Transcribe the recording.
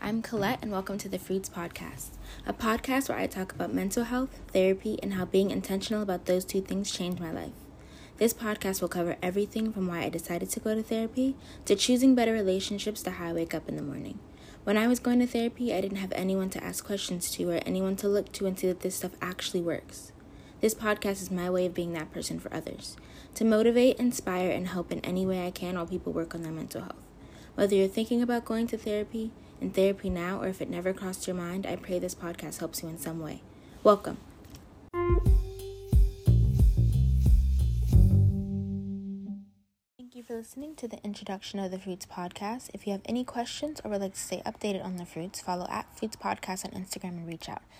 I'm Colette, and welcome to the Fruits Podcast, a podcast where I talk about mental health, therapy, and how being intentional about those two things changed my life. This podcast will cover everything from why I decided to go to therapy to choosing better relationships to how I wake up in the morning. When I was going to therapy, I didn't have anyone to ask questions to or anyone to look to and see that this stuff actually works. This podcast is my way of being that person for others, to motivate, inspire, and help in any way I can while people work on their mental health. Whether you're thinking about going to therapy, in therapy now, or if it never crossed your mind, I pray this podcast helps you in some way. Welcome. Thank you for listening to the introduction of the Fruits Podcast. If you have any questions or would like to stay updated on the fruits, follow at Fruits Podcast on Instagram and reach out.